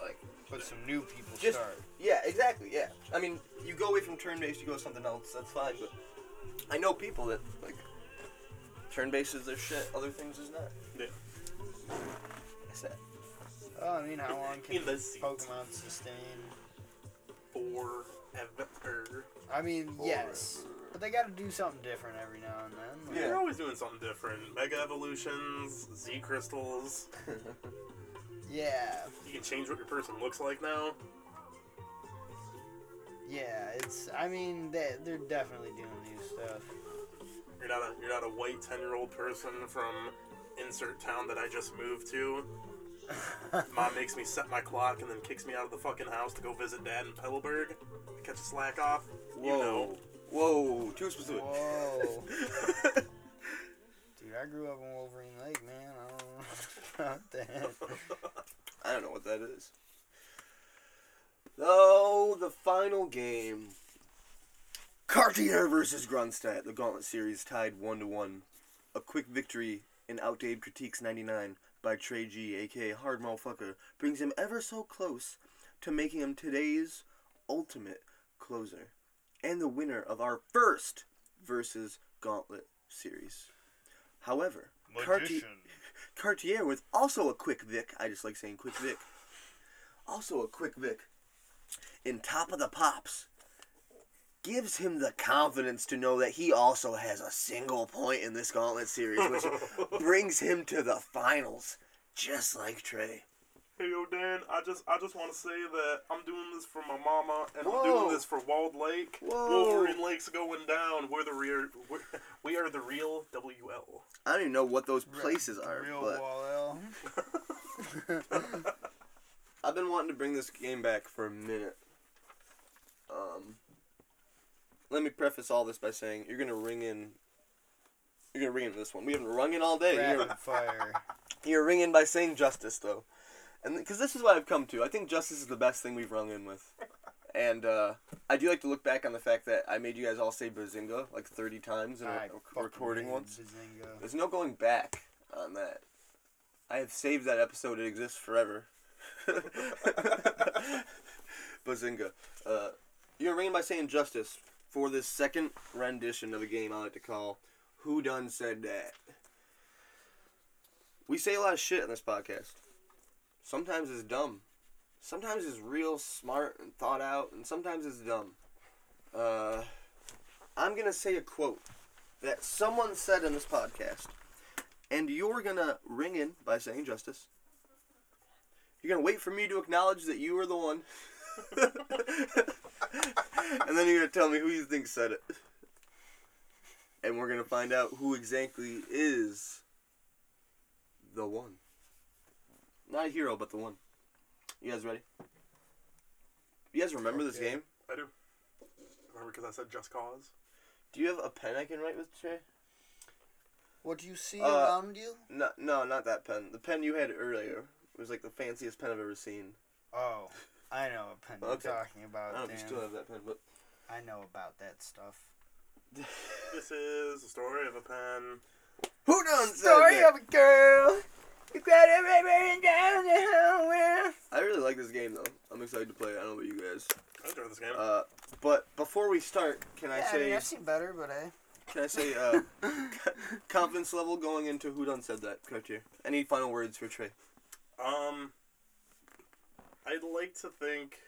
Like, But some new people Just- start. yeah, exactly. Yeah. I mean, you go away from turn-based, you go to something else. That's fine. But I know people that like turn-based is their shit. Other things is not. Yeah. I said. Oh, I mean, how long can. Pokemon sustain? Forever. I mean, yes, but they got to do something different every now and then. Like, Yeah. They're always doing something different. Mega evolutions, Z crystals. <laughs> yeah, You can change what your person looks like now. yeah. It's. I mean, they they're definitely doing new stuff. You're not a you're not a white ten year old person from insert town that I just moved to. Mom makes me set my clock and then kicks me out of the fucking house to go visit dad in Petalburg. Catch a slack off. Whoa. You know. Whoa. Too specific. Whoa. <laughs> Dude, I grew up in Wolverine Lake, man. I don't know <laughs> about that. I don't know what that is. Oh, the final game. Cartier versus Grunstadt. The Gauntlet series tied one to one. A quick victory in Outdated Critiques 99 by Trey G, aka Hard Motherfucker, brings him ever so close to making him today's ultimate closer and the winner of our first versus Gauntlet series. However, <laughs> Cartier, Cartier with also a quick Vic. I just like saying quick Vic. Also a quick Vic. In top of the pops. Gives him the confidence to know that he also has a single point in this gauntlet series, which <laughs> brings him to the finals, just like Trey. Hey yo Dan, I just I just want to say that I'm doing this for my mama and I'm doing this for Walled Lake. Whoa. Wolverine Lake's going down. We're the real we're, we are the real WL. I don't even know what those places are, Real but Wall <laughs> <laughs> I've been wanting to bring this game back for a minute. Um, let me preface all this by saying you're gonna ring in. You're gonna ring in this one. We haven't rung in all day. You're, fire. <laughs> you're ringing by saying justice though, and because this is what I've come to. I think justice is the best thing we've rung in with, and uh, I do like to look back on the fact that I made you guys all say Bazinga like 30 times in a, I a fucking recording once. Bazinga. There's no going back on that. I have saved that episode. It exists forever. <laughs> <laughs> Bazinga. Uh, you're ringing by saying justice for this second rendition of a game I like to call Who Done Said That. We say a lot of shit on this podcast. Sometimes it's dumb. Sometimes it's real smart and thought out, and sometimes it's dumb. Uh, I'm gonna say a quote that someone said in this podcast, and you're gonna ring in by saying justice. You're gonna wait for me to acknowledge that you are the one, <laughs> and then you're gonna tell me who you think said it, and we're gonna find out who exactly is the one. Not a hero, but the one. You guys ready? You guys remember this Okay. game? I do. Remember because I said just cause. Do you have a pen I can write with, Trey? What do you see Uh, around you? No, no, not that pen. The pen you had earlier was like the fanciest pen I've ever seen. Oh, I know what pen Okay. you're talking about. I don't know if you still have that pen, but I know about that stuff. <laughs> This is the story of a pen. who done said that? Story of a girl. You got it right down the hallway. I really like this game though. I'm excited to play it. I don't know about you guys. I enjoy this game. Uh, but before we start, can I Yeah, I say mean, I've seen better, but I. can I say uh, <laughs> confidence level going into who done said that? Cartier. Any final words for Trey? Um, I'd like to think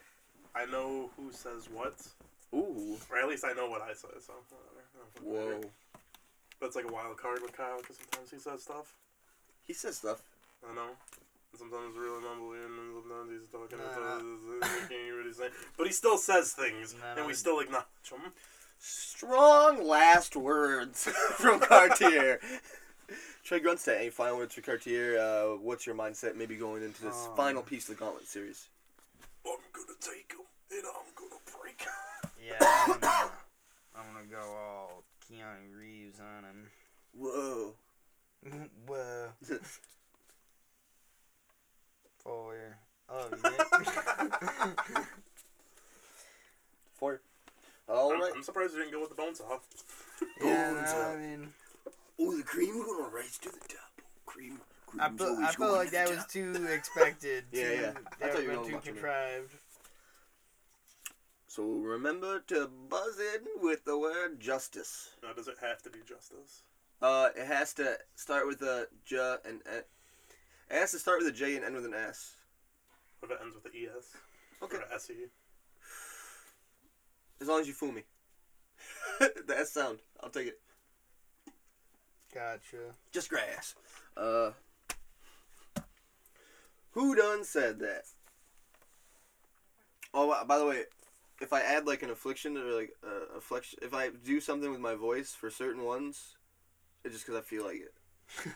I know who says what, Ooh, or at least I know what I say. So whatever. I don't fucking whoa. matter. But it's like a wild card with Kyle because sometimes he says stuff. He says stuff. I know. And sometimes it's really mumbly, and sometimes he's talking. Nah. and you can't hear what he's saying. But he still says things, Nah, and we still acknowledge him. Strong last words <laughs> from Cartier. <laughs> Trey Grunstadt, any final words for Cartier? Uh, what's your mindset maybe going into this Um, final piece of the Gauntlet series? I'm gonna take him, and I'm gonna break him. Yeah, I'm gonna, I'm gonna go all Keanu Reeves on him. Whoa. <laughs> Whoa. Four. Oh, yeah. Four. All I'm, right. I'm surprised you didn't go with the bones off. yeah, Bones no, up. I mean, Oh, the cream gonna rise to the top. Cream. I cream's feel, always I feel going like to the that was too expected. <laughs> Yeah, too, yeah. I thought you were too much it. contrived. So remember to buzz in with the word justice. Now, does it have to be justice? Uh, it has to start with a J and N. It has to start with a J and end with an S. What if it ends with an ES? Okay. Or a SE? As long as you fool me. <laughs> the S sound. I'll take it. Gotcha. Just grass. Uh. Who done said that? Oh, by the way, if I add like an affliction or like uh, affliction, if I do something with my voice for certain ones, it's just because I feel like it.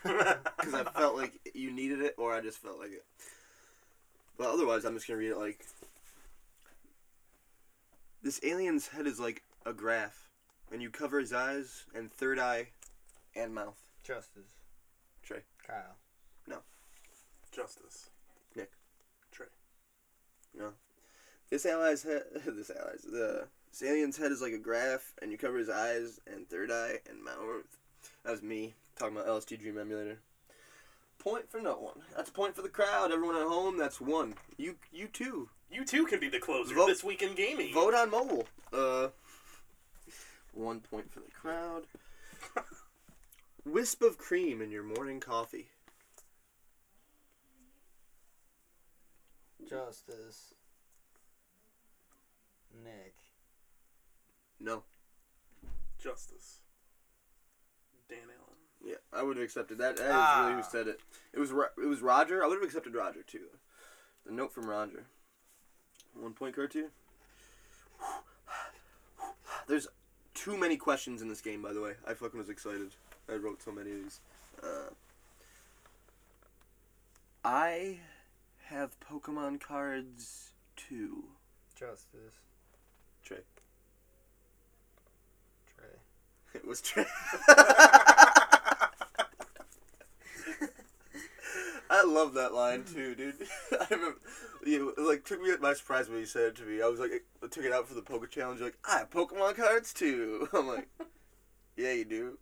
<laughs> Because I felt like you needed it, or I just felt like it. But otherwise, I'm just gonna read it like this alien's head is like a graph, and you cover his eyes and third eye and mouth. Justice. Trey. Kyle. No. Justice. Nick. Trey. No. This ally's head. <laughs> This ally's the This alien's head is like a graph, and you cover his eyes and third eye and mouth. That was me talking about LSD Dream Emulator. Point for no one. That's a point for the crowd. Everyone at home, that's one. You, you too. You too can be the closer Vote- this week in gaming. Vote on mobile. Uh, one point for the crowd. <laughs> Wisp of cream in your morning coffee. Justice. Nick. No. Justice. Dan Allen. Yeah, I would have accepted that. That is Ah. really who said it. It was it was Roger. I would have accepted Roger too. The note from Roger. One point Cartier. <sighs> There's too many questions in this game, by the way. I fucking was excited. I wrote so many of these. Uh, I have Pokemon cards too. Justice. Trey. Trey. <laughs> It was Trey. <laughs> I love that line too, dude. <laughs> I remember, you it, like took me by surprise when you said it to me. I was like, I took it out for the Poke Challenge. Like, I have Pokemon cards too. I'm like, yeah, you do.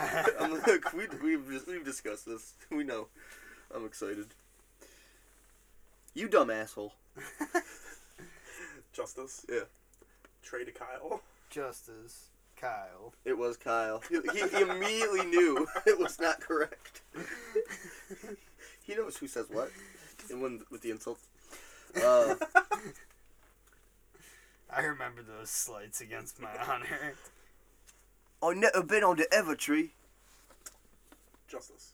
<laughs> I'm like, we we've just, we've discussed this. <laughs> We know. I'm excited. You dumb asshole. <laughs> Justice. Yeah. Trey to Kyle. Justice. Kyle. It was Kyle. He, he, he immediately knew it was not correct. he knows who says what, and when with the insults. Uh, I remember those slights against my honor. I've never been on the Evertree. Justice.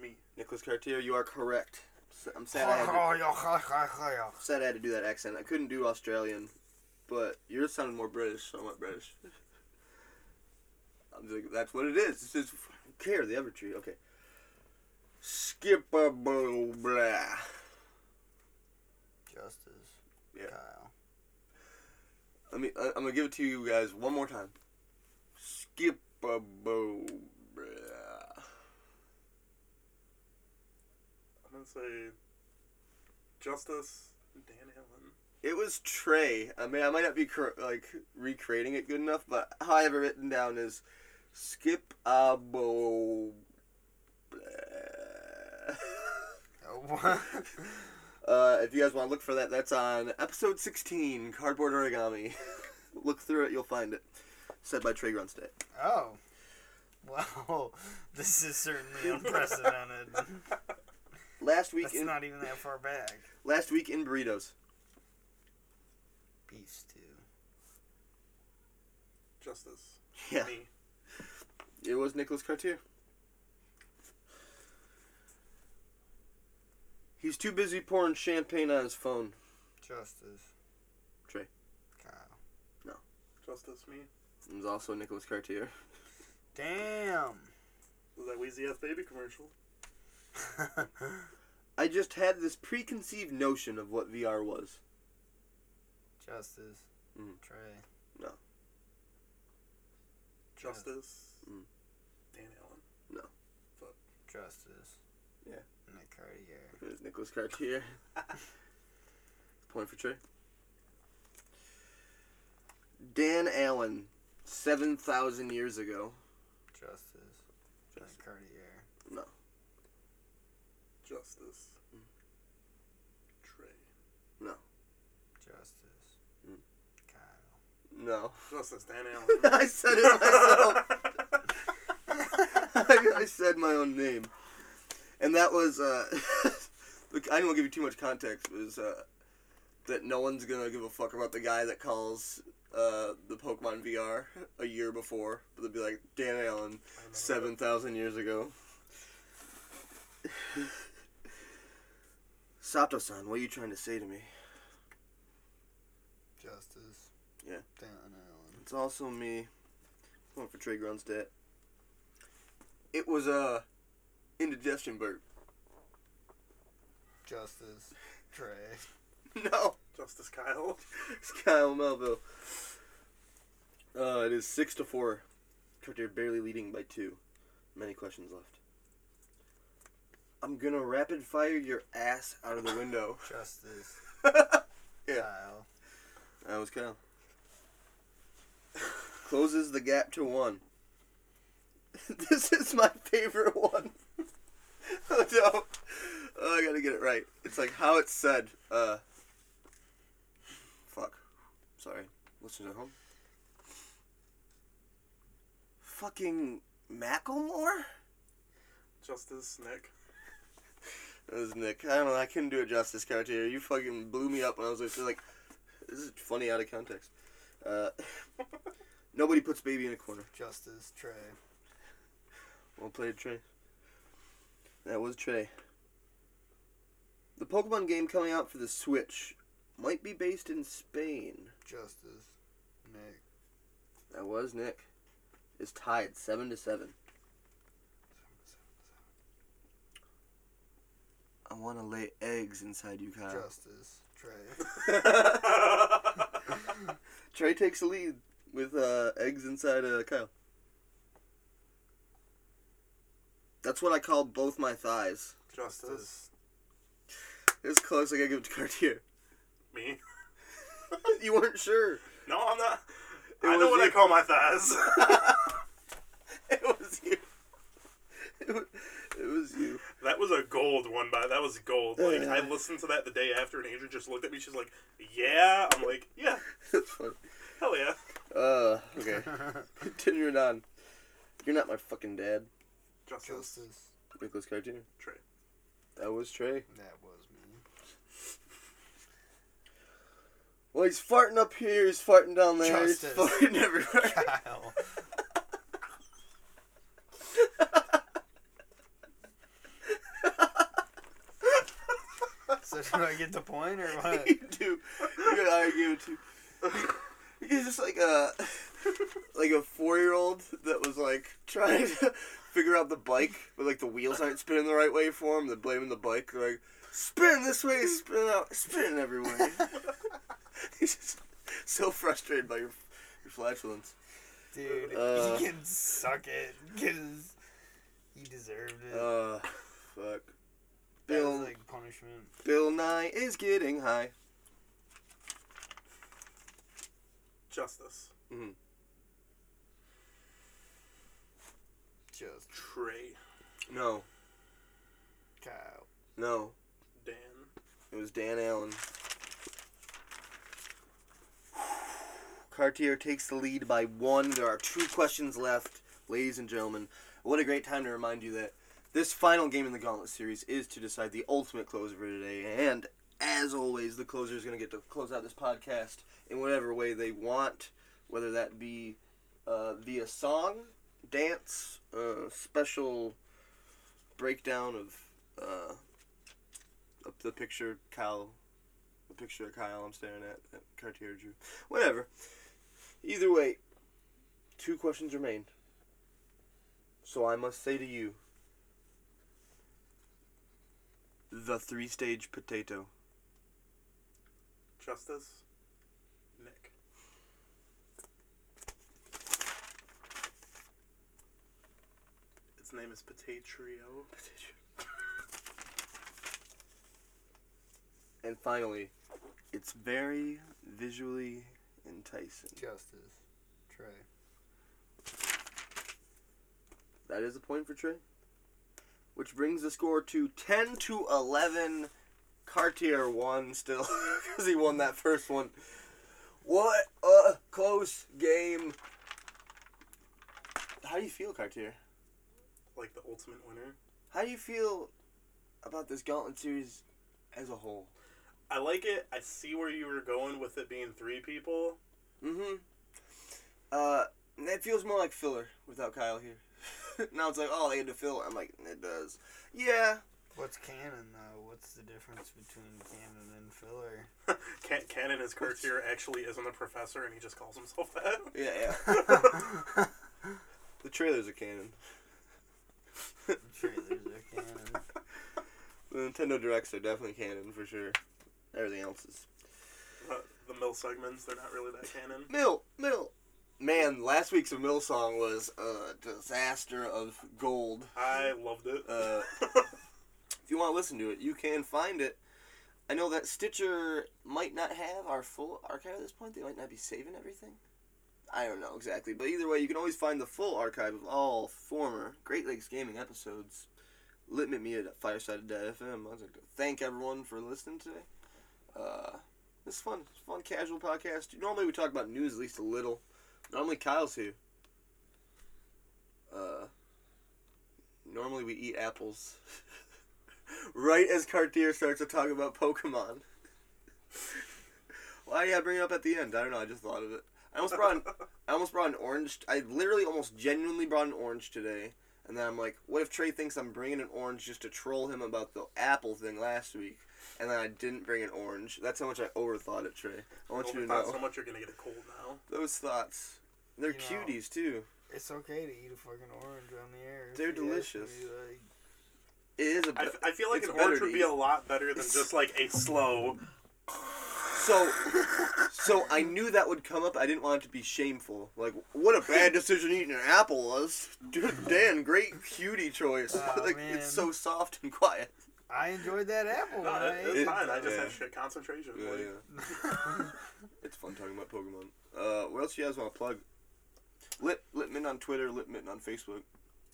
Me. Nicholas Cartier, you are correct. S- I'm sad I, had to, oh, sad I had to do that accent. I couldn't do Australian, but yours sounded more British, so I went British. <laughs> I'm like, that's what it is. It's just, who care, the Evertree. Okay. Skipper blah. Justice. Yeah. Kyle. Let me. I'm gonna give it to you guys one more time. Skipper blah. I'm gonna say Justice. Dan Allen. It was Trey. I mean, I might not be cor- like recreating it good enough, but how I have it written down is skip. Oh, what? Uh, if you guys want to look for that, that's on episode 16, Cardboard Origami. <laughs> look through it, you'll find it. Said by Trey Grunstadt. oh. Well, <laughs> this is certainly <laughs> unprecedented. Last week That's in not even that far back. <laughs> last week in burritos. Beef stew. Justice. Yeah, Me. it was Nicholas Cartier. He's too busy pouring champagne on his phone. Justice. Trey. Kyle. No. Justice. Me. It was also Nicholas Cartier. Damn. Was that Weezy F Baby commercial? <laughs> I just had this preconceived notion of what VR was. Justice. Mm. Trey. No. Justice. Mm. Dan Allen. No. Fuck. Justice. Yeah. Nick Cartier. It was Nicholas Cartier. <laughs> Point for Trey. Dan Allen, 7,000 years ago. Justice. Justice. Nick Cartier. No. Justice. Mm. Trey. No. Justice. Mm. Kyle. No. Justice. Dan Allen. <laughs> I said it myself. <laughs> I, I said my own name. And that was, uh, <laughs> look, I don't want to give you too much context, it was, uh, that no one's gonna give a fuck about the guy that calls, uh, the Pokemon VR a year before. But they'd be like, Dan Allen, I remember that. 7,000 years ago. Sato-san, what are you trying to say to me? Justice. Yeah. Dan Allen. It's also me. Going for Trey Grunstadt. It was a indigestion burp. Justice. Trey. <laughs> No, Justice Kyle. <laughs> it's Kyle Melville. Uh, it is six to four. Cartier barely leading by two. Many questions left. I'm gonna rapid fire your ass out of the window. <laughs> Justice. <laughs> Yeah. Kyle. That was Kyle. closes the gap to one. this is my favorite one. oh no. Oh, I gotta get it right. It's like how it's said. Uh. Sorry. Listeners at home. Fucking Macklemore? Justice, Nick. That was Nick. I don't know. I couldn't do it justice, Cartier. You fucking blew me up when I was like, like this is funny out of context. Uh, <laughs> nobody puts baby in a corner. Justice Trey. Well played, Trey. That was Trey. The Pokemon game coming out for the Switch might be based in Spain. Justice. Nick. That was Nick. It's tied seven to seven. I want to lay eggs inside you, Kyle. Justice Trey. <laughs> <laughs> Trey takes the lead with uh, eggs inside uh, Kyle. That's what I call both my thighs. Justice. It was close. I gotta give it to Cartier. Me? <laughs> you weren't sure. No, I'm not. It I know was what I call my thighs. <laughs> it was you. It was, it was you. that was a gold one, by that was gold. Like I listened to that the day after, and Andrew just looked at me. She's like, "Yeah." I'm like, "Yeah, <laughs> That's funny. hell yeah." Uh, okay. Continuing on. You're not my fucking dad, Justice. Justice. Nicholas Cartier. Trey. That was Trey. That was me. Well, he's farting up here. He's farting down there. Justice. He's farting everywhere. Kyle. so do I get the point or what? <laughs> you do. You gotta argue too. He's just like a like a four year old that was like trying to figure out the bike, but like the wheels aren't spinning the right way for him. They're blaming the bike. They're like, spin this way, spin out, spin everywhere. <laughs> <laughs> He's just so frustrated by your your flatulence. Dude, Uh. he can suck it. Cause he deserved it. Uh, fuck. that Bill was like punishment. Bill Nye is getting high. Justice. Mhm. Just Trey. No, Kyle. no, Dan. it was Dan Allen. Cartier takes the lead by one. There are two questions left, ladies and gentlemen. What a great time to remind you that this final game in the Gauntlet series is to decide the ultimate closer for today. And as always, the closer is going to get to close out this podcast in whatever way they want, whether that be uh, via song, dance, uh, special breakdown of uh, the picture Kyle, the picture of Kyle I'm staring at that Cartier drew. Whatever. Either way, two questions remain. So I must say to you, the three-stage potato. Justice. Nick. Its name is Potatrio. And finally, it's very visually enticing. Justice. Trey. That is a point for Trey. Which brings the score to 10 to 11. Cartier won still <laughs> because he won that first one. What a close game. How do you feel, Cartier? Like the ultimate winner. How do you feel about this Gauntlet series as a whole? I like it. I see where you were going with it being three people. Mm-hmm. Uh, it feels more like filler without Kyle here. <laughs> now it's like, oh, they had to fill. I'm like, it does. Yeah. What's canon though? What's the difference between canon and filler? <laughs> Can- Canon is Cartier actually isn't a professor and he just calls himself that. Yeah, yeah. <laughs> the trailers are canon. The trailers are canon. The Nintendo Directs are definitely canon for sure. Everything else is The, the mill segments, they're not really that canon. Mill, Mill. Man, last week's Mill song was a disaster of gold. I loved it. Uh, <laughs> if you want to listen to it, you can find it. I know that Stitcher might not have our full archive at this point. They might not be saving everything. I don't know exactly, but either way, you can always find the full archive of all former Great Lakes Gaming episodes. Lit me at Fireside.fm. I was like to thank everyone for listening today. Uh, it's fun. Fun, casual podcast. Normally we talk about news at least a little. Normally Kyle's here. Uh, normally we eat apples. <laughs> right as Cartier starts to talk about Pokemon. <laughs> Why did I bring it up at the end? I don't know. I just thought of it. I almost brought an, I almost brought an orange. I literally almost genuinely brought an orange today. And then I'm like, what if Trey thinks I'm bringing an orange just to troll him about the apple thing last week? And then I didn't bring an orange. That's how much I overthought it, Trey. I want you to Overthought know. so much you're gonna get a cold now. Those thoughts. They're You know. cuties too. It's okay to eat a fucking orange on the air. if They're you ask delicious. me, like, It is a I, bit- f- I feel like it's an better orange to would be eat. a lot better than <laughs> just like a slow. So, so I knew that would come up. I didn't want it to be shameful. Like, what a bad decision eating an apple was. Dude, Dan, great cutie choice. Aw, <laughs> like, man. it's so soft and quiet. I enjoyed that apple. No, when it, I it's ate fine. I just yeah. had shit concentration. Yeah, like, yeah. <laughs> It's fun talking about Pokemon. Uh, what else you guys want to plug? Lit Litman on Twitter, Litman on Facebook.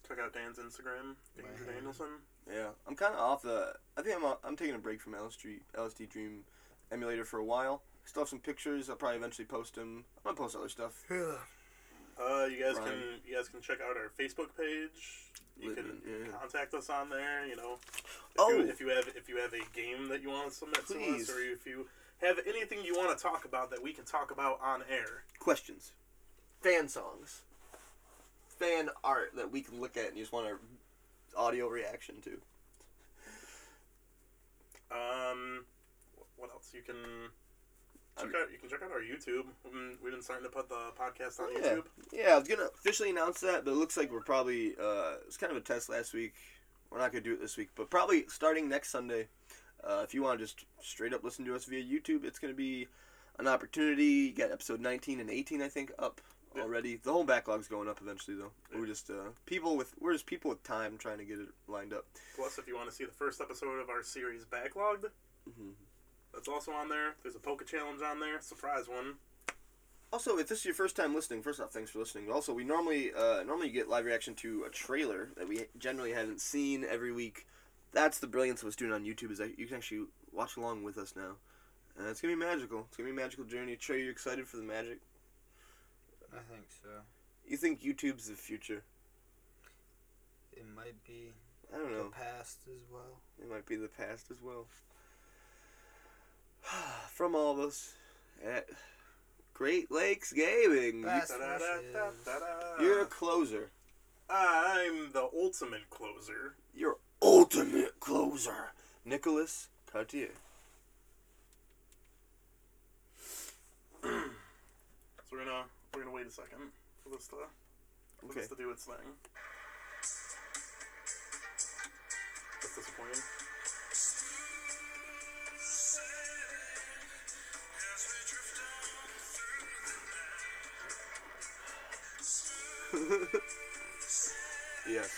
Check out Dan's Instagram, Dan Man. Danielson. Yeah, I'm kind of off the. I think I'm. I'm taking a break from LSD LSD Dream emulator for a while. Still have some pictures. I'll probably eventually post them. I'm gonna post other stuff. Uh, you guys Ryan. can you guys can check out our Facebook page. You can yeah. contact us on there. You know, if, Oh. you, if you have if you have a game that you want to submit Please. to us, or if you have anything you want to talk about that we can talk about on air. Questions, fan songs, fan art that we can look at and you just want our audio reaction to. Um, what else? You can check out you can check out our YouTube. Mm, We've been starting to put the podcast on yeah, YouTube. yeah. I was gonna officially announce that, but it looks like we're probably. Uh, it's kind of a test last week. We're not gonna do it this week, but probably starting next Sunday. Uh, if you want to just straight up listen to us via YouTube, it's gonna be an opportunity. You got episode 19 and 18, I think, up Yeah. already. The whole backlog's going up eventually, though. We're just uh, people with we're just people with time trying to get it lined up. Plus, if you want to see the first episode of our series Backlogged, Mhm. That's also on there. There's a Poke Challenge on there, surprise one. Also, if this is your first time listening, first off, thanks for listening. But also, we normally uh, normally get live reaction to a trailer that we generally haven't seen every week. That's the brilliance of us doing it on YouTube is that you can actually watch along with us now, and it's gonna be magical. It's gonna be a magical journey. Trey, you excited for the magic? I think so. You think YouTube's the future? It might be I don't know. the know. past as well. It might be the past as well. <sighs> From all of us at Great Lakes Gaming, you're a closer. I'm the ultimate closer. Your ultimate closer, Nicholas Cartier. So we're gonna we're gonna wait a second for this to for Okay. this to do its thing. That's disappointing. <laughs> Yes.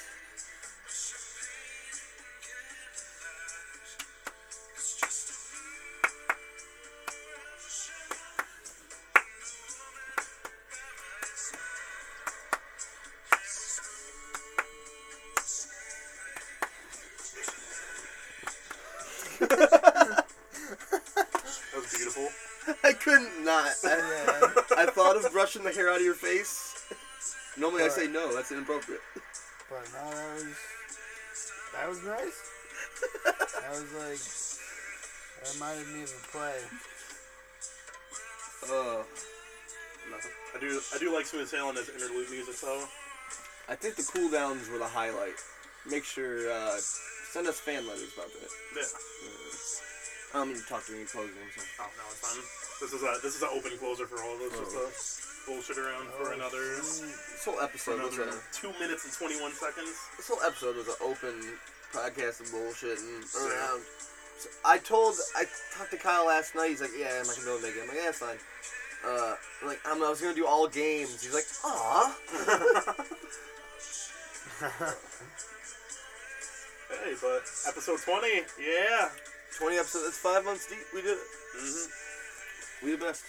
That was beautiful. <laughs> I couldn't not. I, <laughs> I thought of brushing the hair out of your face. Normally I say no, that's inappropriate. But no, that was that was nice. <laughs> That was like that reminded me of a play. Uh, Nothing. I do I do like Smooth Sailing as interlude music though. I think the cooldowns were the highlight. Make sure, uh, send us fan letters about that. Yeah. I don't mean to talk to me in closing. So. Oh no, it's fine. This is a this is an open closer for all of us. Just to bullshit around for Oh, another This whole episode was a, two minutes and twenty one seconds. this whole episode was an open podcast and bullshit and around. So I told, I talked to Kyle last night. He's like, "Yeah, I'm not gonna be able to make it." I'm like, "Yeah, it's fine." Uh, I'm like, I'm, I was gonna do all games. He's like, ah. <laughs> hey, but episode twenty, yeah. 20 episodes. That's five months deep. We did it. hmm We the best.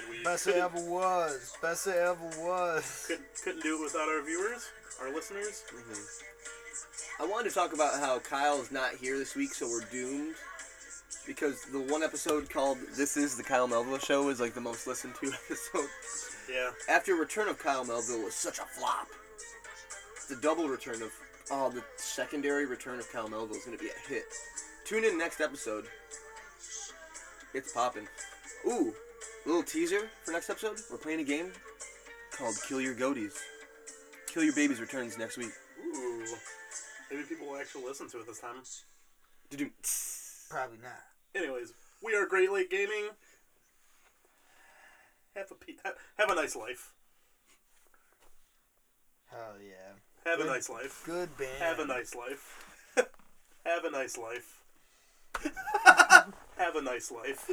and we Best it ever was. Best it ever was. couldn't, couldn't do it without our viewers, our listeners. I wanted to talk about how Kyle's not here this week, so we're doomed. Because the one episode called "This Is the Kyle Melville Show" is like the most listened to <laughs> episode. Yeah, After Return of Kyle Melville was such a flop. The double return of oh, the secondary return of Kyle Melville is gonna be a hit. Tune in next episode. It's popping. Ooh, little teaser for next episode. We're playing a game called Kill Your Goaties. Kill Your Babies returns next week. ooh, maybe people will actually listen to it this time. Do-do. Probably not. Anyways, we are Great Lake Gaming. Have a pe- <laughs> have a nice life. Hell yeah. Have a nice life. Good band. Have a nice life. <laughs> have a nice life. <laughs> have a nice life.